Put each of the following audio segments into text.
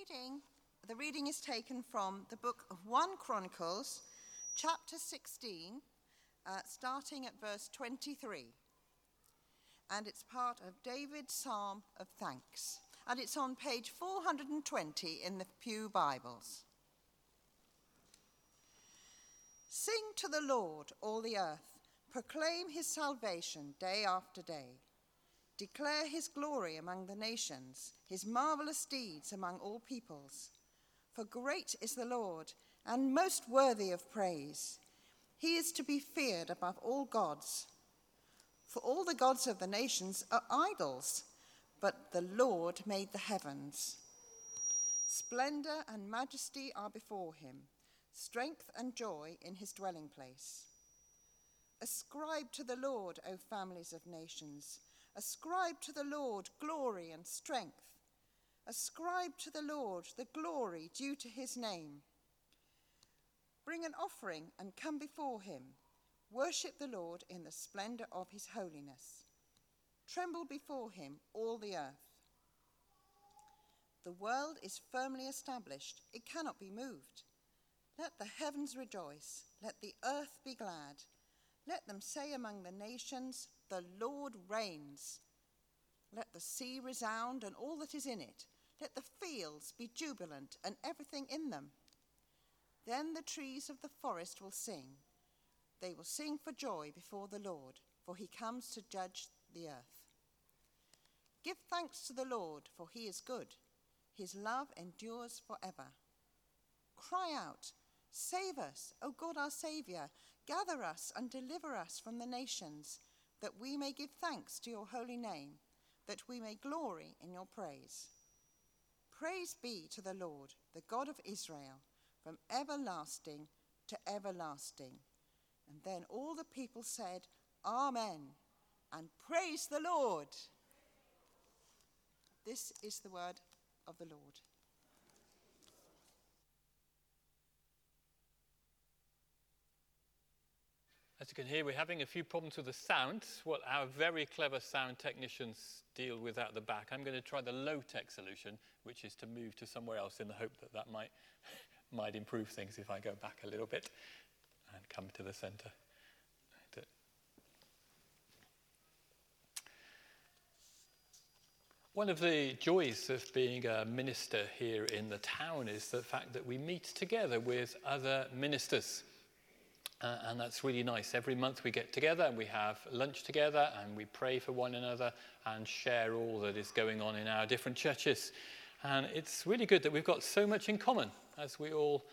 reading, the reading is taken from the book of 1 Chronicles, chapter 16, uh, starting at verse 23. And it's part of David's Psalm of Thanks. And it's on page 420 in the Pew Bibles. Sing to the Lord, all the earth. Proclaim his salvation day after day. Declare his glory among the nations, his marvelous deeds among all peoples. For great is the Lord, and most worthy of praise. He is to be feared above all gods. For all the gods of the nations are idols, but the Lord made the heavens. Splendor and majesty are before him, strength and joy in his dwelling place. Ascribe to the Lord, O families of nations. Ascribe to the Lord glory and strength. Ascribe to the Lord the glory due to his name. Bring an offering and come before him. Worship the Lord in the splendor of his holiness. Tremble before him, all the earth. The world is firmly established, it cannot be moved. Let the heavens rejoice, let the earth be glad. Let them say among the nations, the Lord reigns. Let the sea resound and all that is in it. Let the fields be jubilant and everything in them. Then the trees of the forest will sing. They will sing for joy before the Lord, for he comes to judge the earth. Give thanks to the Lord, for he is good. His love endures forever. Cry out, Save us, O God our Saviour. Gather us and deliver us from the nations that we may give thanks to your holy name, that we may glory in your praise. Praise be to the Lord, the God of Israel, from everlasting to everlasting. And then all the people said, Amen, and praise the Lord. This is the word of the Lord. As you can hear, we're having a few problems with the sound. What our very clever sound technicians deal with at the back. I'm going to try the low-tech solution, which is to move to somewhere else in the hope that that might, might improve things if I go back a little bit and come to the center. One of the joys of being a minister here in the town is the fact that we meet together with other ministers. Uh, and that's really nice. Every month we get together and we have lunch together and we pray for one another and share all that is going on in our different churches. And it's really good that we've got so much in common as we all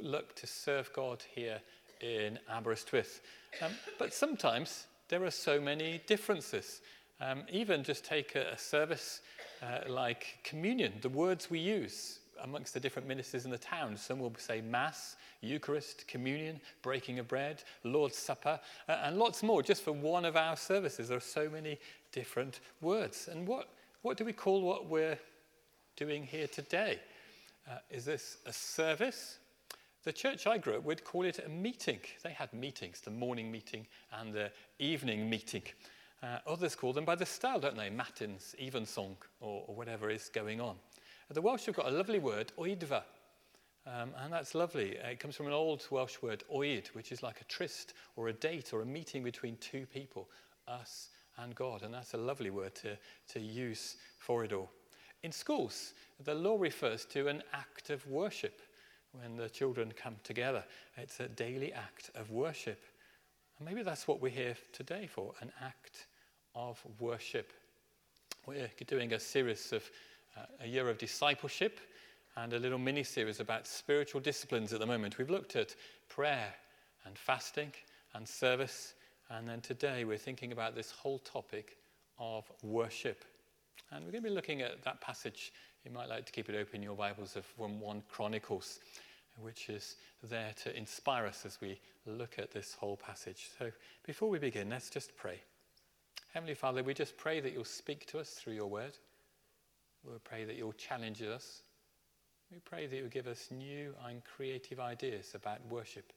look to serve God here in Aberystwyth. Um, but sometimes there are so many differences. Um, even just take a, a service uh, like communion, the words we use amongst the different ministers in the town. Some will say Mass, Eucharist, Communion, Breaking of Bread, Lord's Supper, uh, and lots more just for one of our services. There are so many different words. And what, what do we call what we're doing here today? Uh, is this a service? The church I grew up would call it a meeting. They had meetings, the morning meeting and the evening meeting. Uh, others call them by the style, don't they? Matins, evensong, or, or whatever is going on. The Welsh have got a lovely word, oedfa, um, and that's lovely. It comes from an old Welsh word, oed, which is like a tryst or a date or a meeting between two people, us and God. And that's a lovely word to, to use for it all. In schools, the law refers to an act of worship when the children come together. It's a daily act of worship. And maybe that's what we're here today for an act of worship. We're doing a series of a year of discipleship and a little mini series about spiritual disciplines at the moment. We've looked at prayer and fasting and service, and then today we're thinking about this whole topic of worship. And we're going to be looking at that passage. You might like to keep it open in your Bibles of 1 Chronicles, which is there to inspire us as we look at this whole passage. So before we begin, let's just pray. Heavenly Father, we just pray that you'll speak to us through your word. We pray that you'll challenge us. We pray that you'll give us new and creative ideas about worship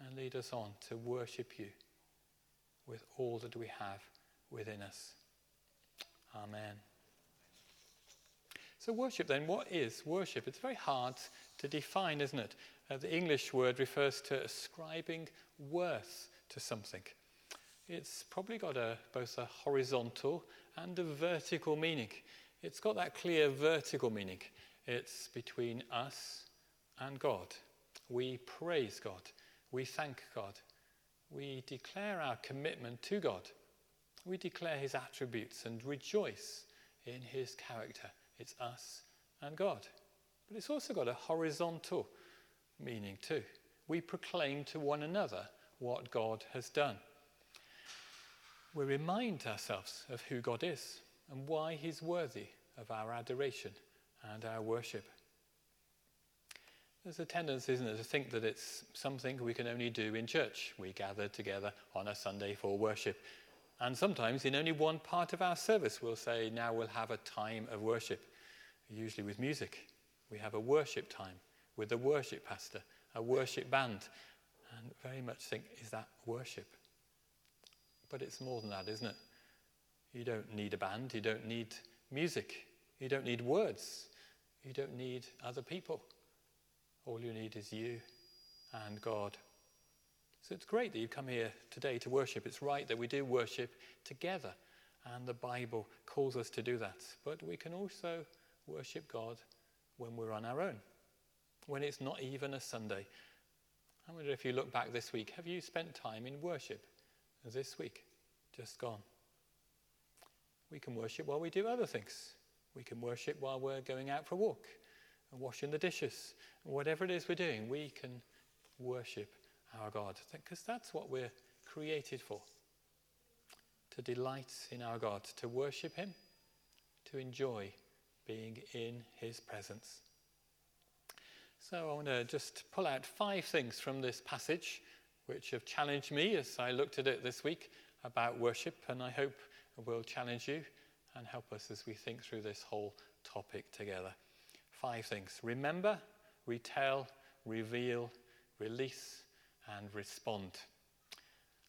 and lead us on to worship you with all that we have within us. Amen. So, worship then, what is worship? It's very hard to define, isn't it? Uh, the English word refers to ascribing worth to something. It's probably got a, both a horizontal and a vertical meaning. It's got that clear vertical meaning. It's between us and God. We praise God. We thank God. We declare our commitment to God. We declare his attributes and rejoice in his character. It's us and God. But it's also got a horizontal meaning too. We proclaim to one another what God has done. We remind ourselves of who God is and why he's worthy of our adoration and our worship. There's a tendency, isn't there, to think that it's something we can only do in church. We gather together on a Sunday for worship. And sometimes in only one part of our service, we'll say, now we'll have a time of worship, usually with music. We have a worship time with a worship pastor, a worship band, and very much think, is that worship? But it's more than that, isn't it? You don't need a band, you don't need music, you don't need words, you don't need other people. All you need is you and God. So it's great that you've come here today to worship. It's right that we do worship together, and the Bible calls us to do that. But we can also worship God when we're on our own, when it's not even a Sunday. I wonder if you look back this week, have you spent time in worship this week? Just gone. We can worship while we do other things. We can worship while we're going out for a walk and washing the dishes. Whatever it is we're doing, we can worship our God because that's what we're created for to delight in our God, to worship Him, to enjoy being in His presence. So I want to just pull out five things from this passage which have challenged me as I looked at it this week about worship, and I hope will challenge you and help us as we think through this whole topic together. Five things remember, retell, reveal, release, and respond.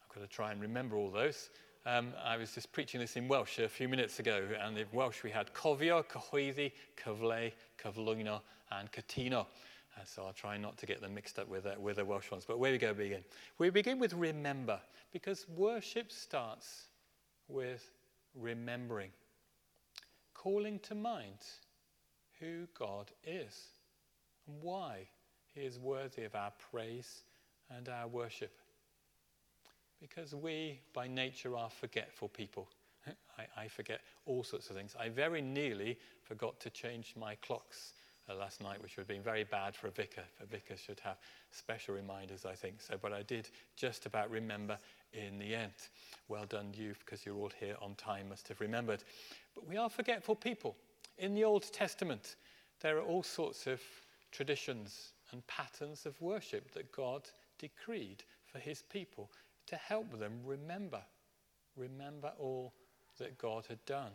I've got to try and remember all those. Um, I was just preaching this in Welsh a few minutes ago, and in Welsh we had cofio, cyhoeddi, cyfleu, cyflwyno, and cytuno. Uh, so I'll try not to get them mixed up with, uh, with the Welsh ones. But where do we go begin? We begin with remember, because worship starts with remembering, calling to mind who God is and why he is worthy of our praise and our worship. Because we, by nature, are forgetful people. I, I, forget all sorts of things. I very nearly forgot to change my clocks uh, last night, which would have been very bad for a vicar. A vicar should have special reminders, I think. So, but I did just about remember in the end. Well done, you, because you're all here on time, must have remembered. But we are forgetful people. In the Old Testament, there are all sorts of traditions and patterns of worship that God decreed for his people to help them remember, remember all that God had done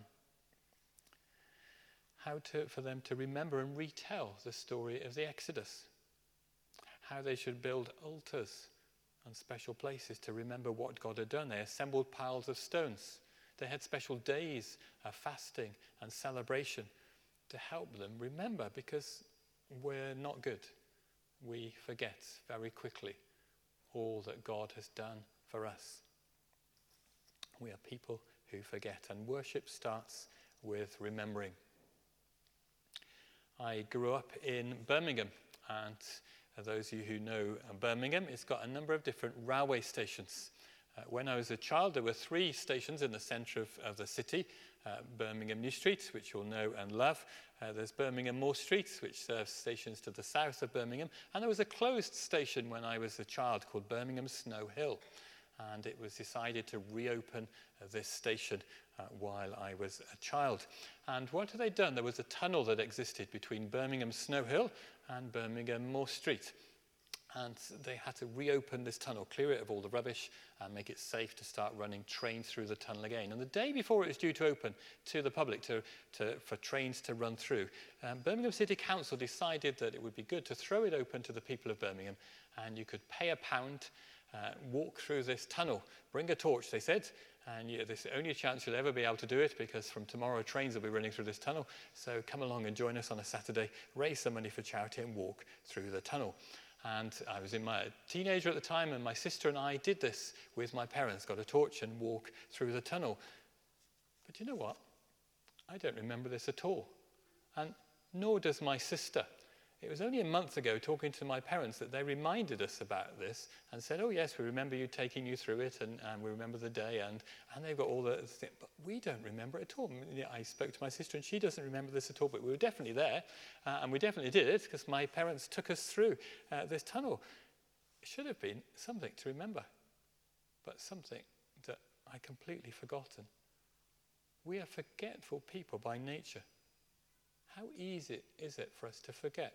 how to, for them to remember and retell the story of the Exodus, how they should build altars and special places to remember what God had done. They assembled piles of stones. They had special days of fasting and celebration to help them remember because we're not good. We forget very quickly all that God has done for us. We are people who forget, and worship starts with remembering. I grew up in Birmingham, and those of you who know Birmingham, it's got a number of different railway stations. Uh, when I was a child, there were three stations in the centre of, of the city uh, Birmingham New Street, which you'll know and love. Uh, there's Birmingham Moor Street, which serves stations to the south of Birmingham. And there was a closed station when I was a child called Birmingham Snow Hill. And it was decided to reopen uh, this station uh, while I was a child. And what had they done? There was a tunnel that existed between Birmingham Snow Hill and Birmingham Moor Street. And they had to reopen this tunnel, clear it of all the rubbish, and make it safe to start running trains through the tunnel again. And the day before it was due to open to the public to, to, for trains to run through, um, Birmingham City Council decided that it would be good to throw it open to the people of Birmingham, and you could pay a pound uh, walk through this tunnel. Bring a torch, they said, and you, this is the only chance you'll ever be able to do it because from tomorrow trains will be running through this tunnel. So come along and join us on a Saturday, raise some money for charity, and walk through the tunnel. And I was in my teenager at the time, and my sister and I did this with my parents, got a torch and walk through the tunnel. But you know what? I don't remember this at all. And nor does my sister. It was only a month ago, talking to my parents, that they reminded us about this and said, Oh, yes, we remember you taking you through it, and, and we remember the day, and, and they've got all the things. But we don't remember it at all. I spoke to my sister, and she doesn't remember this at all, but we were definitely there, uh, and we definitely did it because my parents took us through uh, this tunnel. It should have been something to remember, but something that I completely forgotten. We are forgetful people by nature. How easy is it for us to forget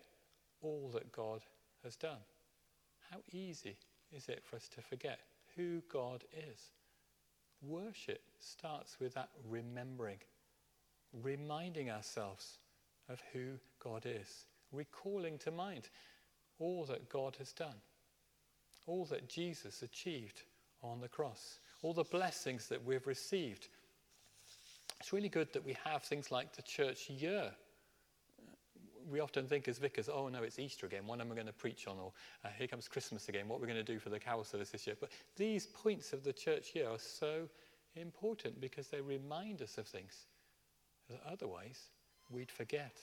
all that God has done. How easy is it for us to forget who God is? Worship starts with that remembering, reminding ourselves of who God is, recalling to mind all that God has done, all that Jesus achieved on the cross, all the blessings that we've received. It's really good that we have things like the church year we often think as vicars, oh no, it's Easter again. What am I going to preach on? Or uh, here comes Christmas again. What are we going to do for the carol service this year? But these points of the church year are so important because they remind us of things that otherwise we'd forget.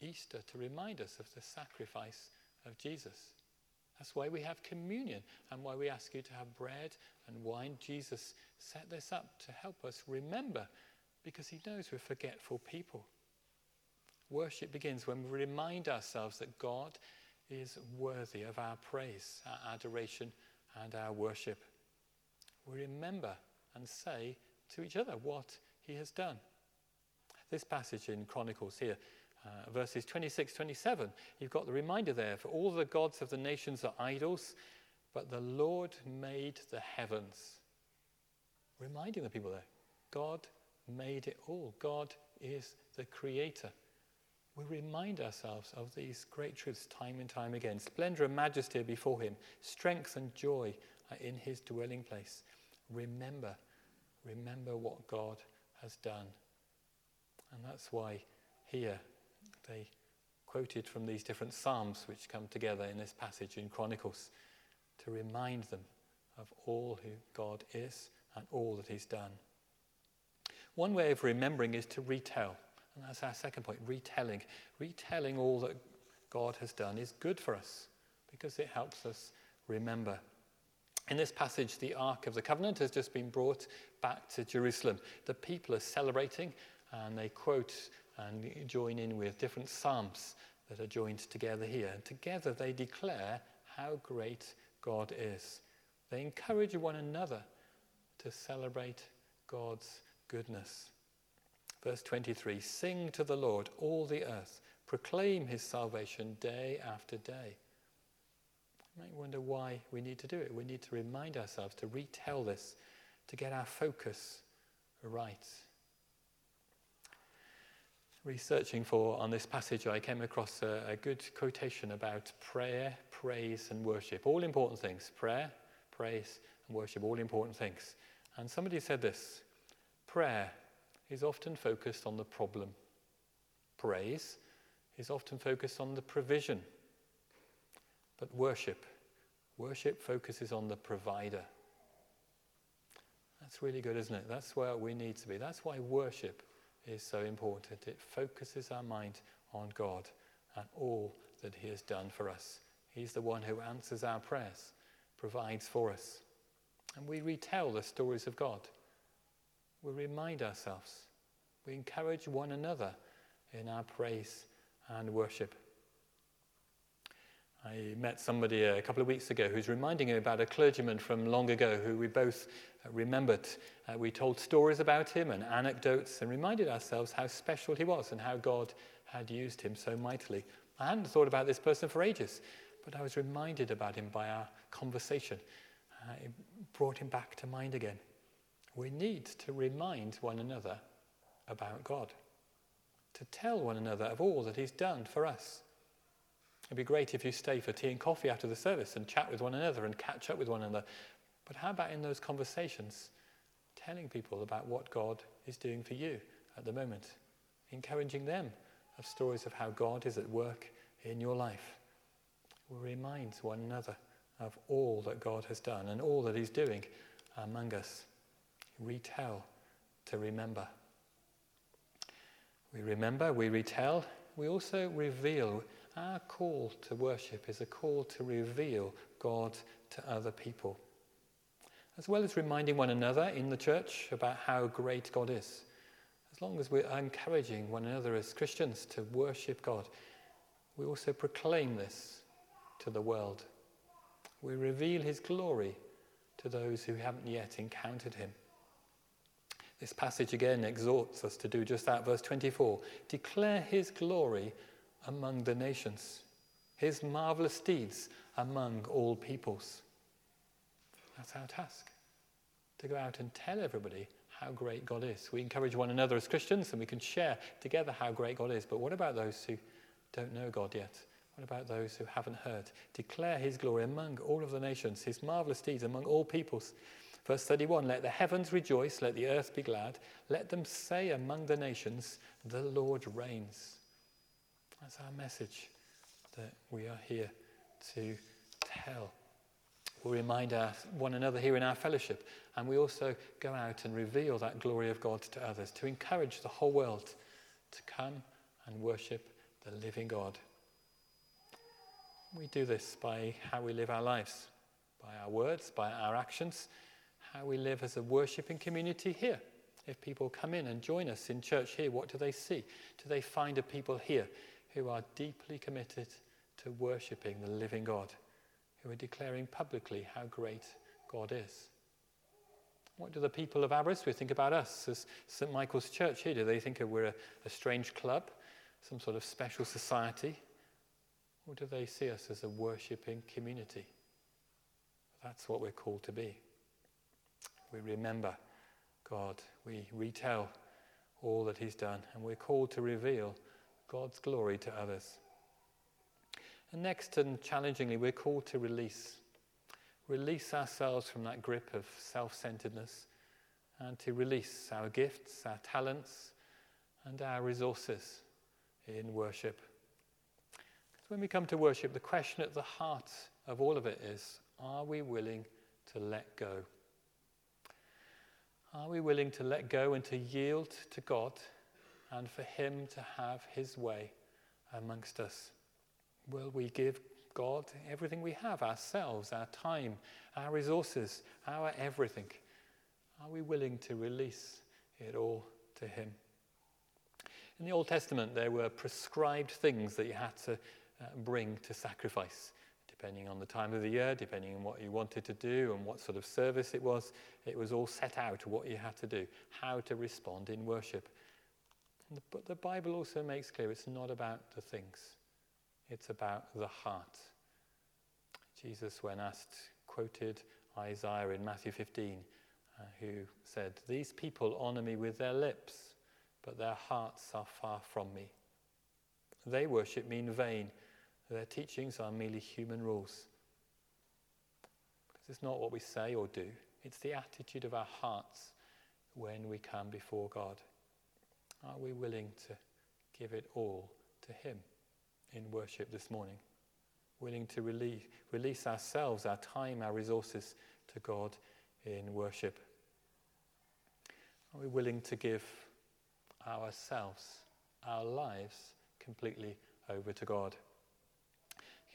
Easter to remind us of the sacrifice of Jesus. That's why we have communion and why we ask you to have bread and wine. Jesus set this up to help us remember because he knows we're forgetful people. Worship begins when we remind ourselves that God is worthy of our praise, our adoration, and our worship. We remember and say to each other what he has done. This passage in Chronicles here, uh, verses 26 27, you've got the reminder there for all the gods of the nations are idols, but the Lord made the heavens. Reminding the people there, God made it all. God is the creator we remind ourselves of these great truths time and time again. Splendor and majesty before him, strength and joy are in his dwelling place. Remember, remember what God has done. And that's why here they quoted from these different Psalms which come together in this passage in Chronicles to remind them of all who God is and all that he's done. One way of remembering is to retell. And that's our second point retelling. Retelling all that God has done is good for us because it helps us remember. In this passage, the Ark of the Covenant has just been brought back to Jerusalem. The people are celebrating and they quote and join in with different psalms that are joined together here. Together they declare how great God is. They encourage one another to celebrate God's goodness. Verse 23 Sing to the Lord, all the earth, proclaim his salvation day after day. You might wonder why we need to do it. We need to remind ourselves to retell this, to get our focus right. Researching for on this passage, I came across a, a good quotation about prayer, praise, and worship. All important things. Prayer, praise, and worship, all important things. And somebody said this prayer is often focused on the problem. Praise is often focused on the provision. But worship, worship focuses on the provider. That's really good, isn't it? That's where we need to be. That's why worship is so important. It focuses our mind on God and all that He has done for us. He's the one who answers our prayers, provides for us. And we retell the stories of God we remind ourselves, we encourage one another in our praise and worship. I met somebody a couple of weeks ago who's reminding me about a clergyman from long ago who we both remembered. Uh, we told stories about him and anecdotes and reminded ourselves how special he was and how God had used him so mightily. I hadn't thought about this person for ages, but I was reminded about him by our conversation. Uh, it brought him back to mind again we need to remind one another about God, to tell one another of all that He's done for us. It'd be great if you stay for tea and coffee after the service and chat with one another and catch up with one another. But how about in those conversations, telling people about what God is doing for you at the moment, encouraging them of stories of how God is at work in your life? We remind one another of all that God has done and all that He's doing among us. Retell to remember. We remember, we retell, we also reveal. Our call to worship is a call to reveal God to other people, as well as reminding one another in the church about how great God is. As long as we're encouraging one another as Christians to worship God, we also proclaim this to the world. We reveal his glory to those who haven't yet encountered him. This passage again exhorts us to do just that. Verse 24 Declare his glory among the nations, his marvelous deeds among all peoples. That's our task to go out and tell everybody how great God is. We encourage one another as Christians and we can share together how great God is. But what about those who don't know God yet? What about those who haven't heard? Declare his glory among all of the nations, his marvelous deeds among all peoples. Verse 31 Let the heavens rejoice, let the earth be glad. Let them say among the nations, The Lord reigns. That's our message that we are here to tell. We remind our, one another here in our fellowship, and we also go out and reveal that glory of God to others, to encourage the whole world to come and worship the living God. We do this by how we live our lives, by our words, by our actions, how we live as a worshipping community here. If people come in and join us in church here, what do they see? Do they find a people here who are deeply committed to worshipping the living God, who are declaring publicly how great God is? What do the people of Aberystwyth think about us as St. Michael's Church here? Do they think we're a, a strange club, some sort of special society? Or do they see us as a worshipping community? That's what we're called to be. We remember God. We retell all that He's done. And we're called to reveal God's glory to others. And next, and challengingly, we're called to release. Release ourselves from that grip of self centeredness and to release our gifts, our talents, and our resources in worship. Because when we come to worship, the question at the heart of all of it is are we willing to let go? Are we willing to let go and to yield to God and for Him to have His way amongst us? Will we give God everything we have ourselves, our time, our resources, our everything? Are we willing to release it all to Him? In the Old Testament, there were prescribed things that you had to uh, bring to sacrifice depending on the time of the year, depending on what you wanted to do and what sort of service it was. It was all set out what you had to do, how to respond in worship. But the Bible also makes clear it's not about the things, it's about the heart. Jesus, when asked, quoted Isaiah in Matthew 15, uh, who said, These people honor me with their lips, but their hearts are far from me. They worship me in vain their teachings are merely human rules. Because it's not what we say or do, it's the attitude of our hearts when we come before God. Are we willing to give it all to Him in worship this morning? Willing to release, release ourselves, our time, our resources to God in worship? Are we willing to give ourselves, our lives, completely over to God?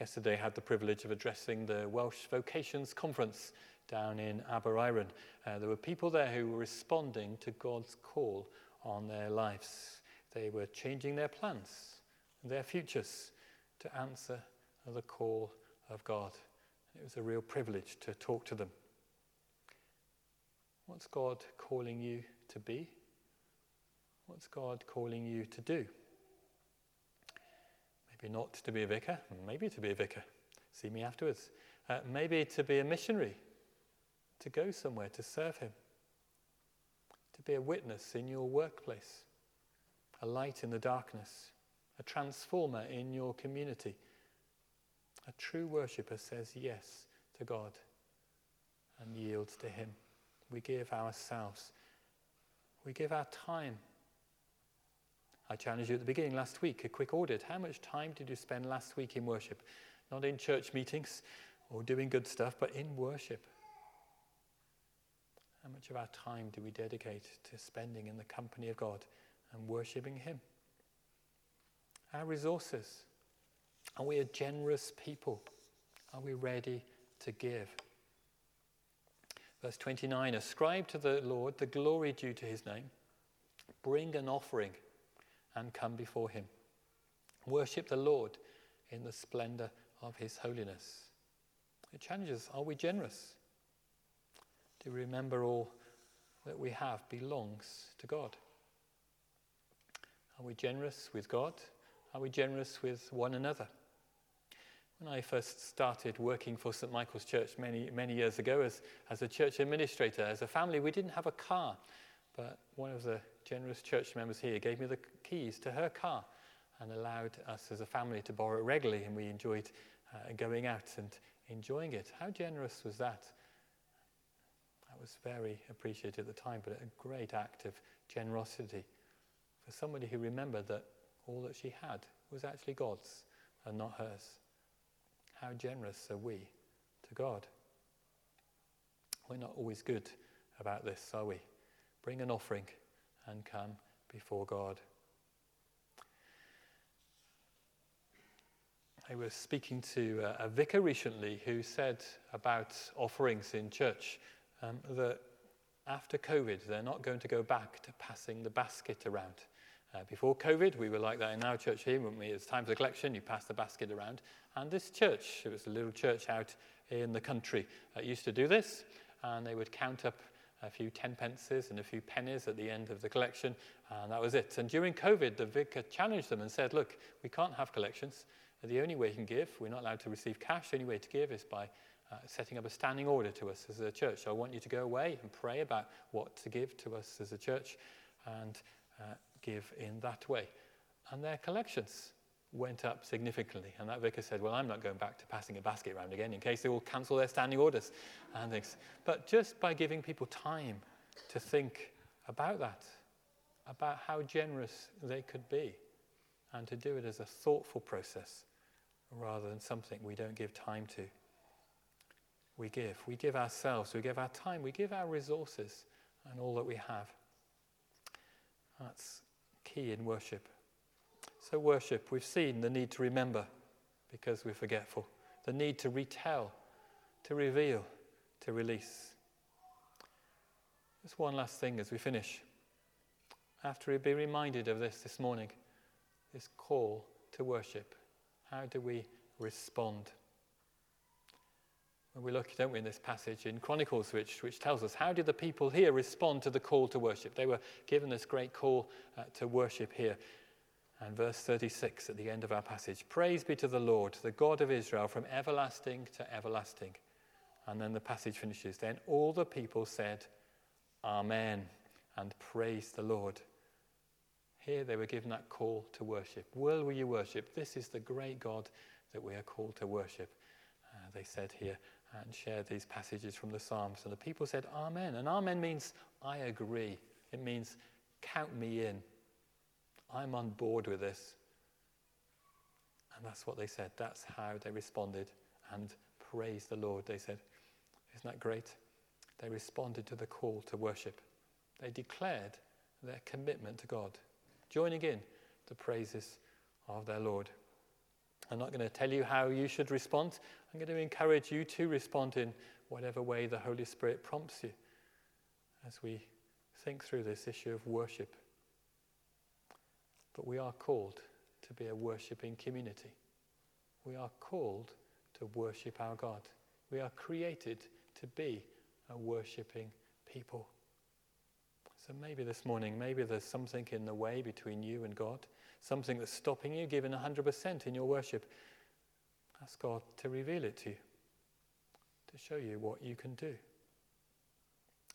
Yesterday, I had the privilege of addressing the Welsh Vocations Conference down in Aberaeron. Uh, there were people there who were responding to God's call on their lives. They were changing their plans, their futures, to answer the call of God. It was a real privilege to talk to them. What's God calling you to be? What's God calling you to do? Maybe not to be a vicar, maybe to be a vicar. See me afterwards. Uh, maybe to be a missionary, to go somewhere to serve Him, to be a witness in your workplace, a light in the darkness, a transformer in your community, A true worshipper says yes to God and yields to Him. We give ourselves, we give our time. I challenged you at the beginning last week, a quick audit. How much time did you spend last week in worship? Not in church meetings or doing good stuff, but in worship. How much of our time do we dedicate to spending in the company of God and worshipping Him? Our resources. Are we a generous people? Are we ready to give? Verse 29 Ascribe to the Lord the glory due to his name, bring an offering and come before him. Worship the Lord in the splendor of his holiness. It challenges are we generous? Do we remember all that we have belongs to God? Are we generous with God? Are we generous with one another? When I first started working for St. Michael's Church many, many years ago as, as a church administrator, as a family, we didn't have a car. But one of the generous church members here gave me the keys to her car and allowed us as a family to borrow it regularly, and we enjoyed uh, going out and enjoying it. How generous was that? That was very appreciated at the time, but a great act of generosity for somebody who remembered that all that she had was actually God's and not hers. How generous are we to God? We're not always good about this, are we? Bring an offering and come before God. I was speaking to a, vicar recently who said about offerings in church um, that after COVID, they're not going to go back to passing the basket around. Uh, before COVID, we were like that in our church here, when we? It's time for the collection, you pass the basket around. And this church, it was a little church out in the country, uh, used to do this, and they would count up a few ten pences and a few pennies at the end of the collection, and that was it. And during COVID, the vicar challenged them and said, Look, we can't have collections. The only way you can give, we're not allowed to receive cash, the only way to give is by uh, setting up a standing order to us as a church. So I want you to go away and pray about what to give to us as a church. And uh, give in that way. And their collections went up significantly. And that vicar said, Well, I'm not going back to passing a basket around again in case they will cancel their standing orders and things. But just by giving people time to think about that, about how generous they could be, and to do it as a thoughtful process rather than something we don't give time to. We give. We give ourselves, we give our time, we give our resources and all that we have. That's key in worship. So, worship, we've seen the need to remember because we're forgetful, the need to retell, to reveal, to release. Just one last thing as we finish. After we've been reminded of this this morning, this call to worship, how do we respond? When we look, don't we, in this passage in Chronicles, which, which tells us how did the people here respond to the call to worship? They were given this great call uh, to worship here. And verse 36 at the end of our passage Praise be to the Lord, the God of Israel, from everlasting to everlasting. And then the passage finishes. Then all the people said, Amen, and praised the Lord. Here they were given that call to worship. Will you worship? This is the great God that we are called to worship. Uh, they said here, and shared these passages from the Psalms. And the people said, Amen. And Amen means, I agree. It means, count me in. I'm on board with this. And that's what they said. That's how they responded and praised the Lord. They said, Isn't that great? They responded to the call to worship. They declared their commitment to God, joining in the praises of their Lord. I'm not going to tell you how you should respond. I'm going to encourage you to respond in whatever way the Holy Spirit prompts you as we think through this issue of worship. But we are called to be a worshipping community. We are called to worship our God. We are created to be a worshipping people. So maybe this morning, maybe there's something in the way between you and God, something that's stopping you giving 100% in your worship. Ask God to reveal it to you, to show you what you can do.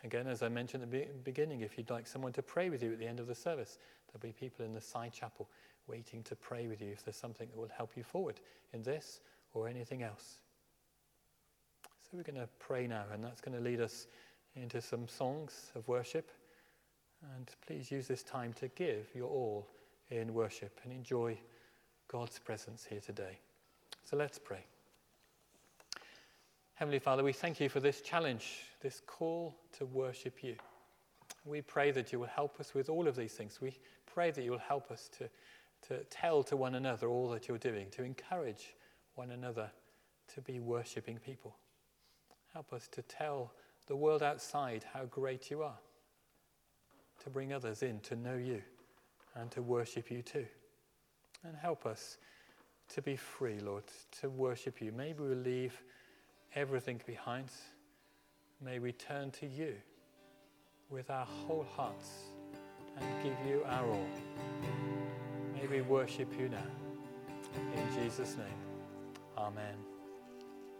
Again, as I mentioned at the beginning, if you'd like someone to pray with you at the end of the service, there'll be people in the side chapel waiting to pray with you if there's something that will help you forward in this or anything else. So we're going to pray now, and that's going to lead us into some songs of worship. And please use this time to give your all in worship and enjoy God's presence here today. So let's pray. Heavenly Father, we thank you for this challenge, this call to worship you. We pray that you will help us with all of these things. We pray that you will help us to, to tell to one another all that you're doing, to encourage one another to be worshipping people. Help us to tell the world outside how great you are, to bring others in to know you and to worship you too. And help us to be free, Lord, to worship you. Maybe we'll leave everything behind. May we turn to you with our whole hearts and give you our all. May we worship you now. In Jesus' name, amen.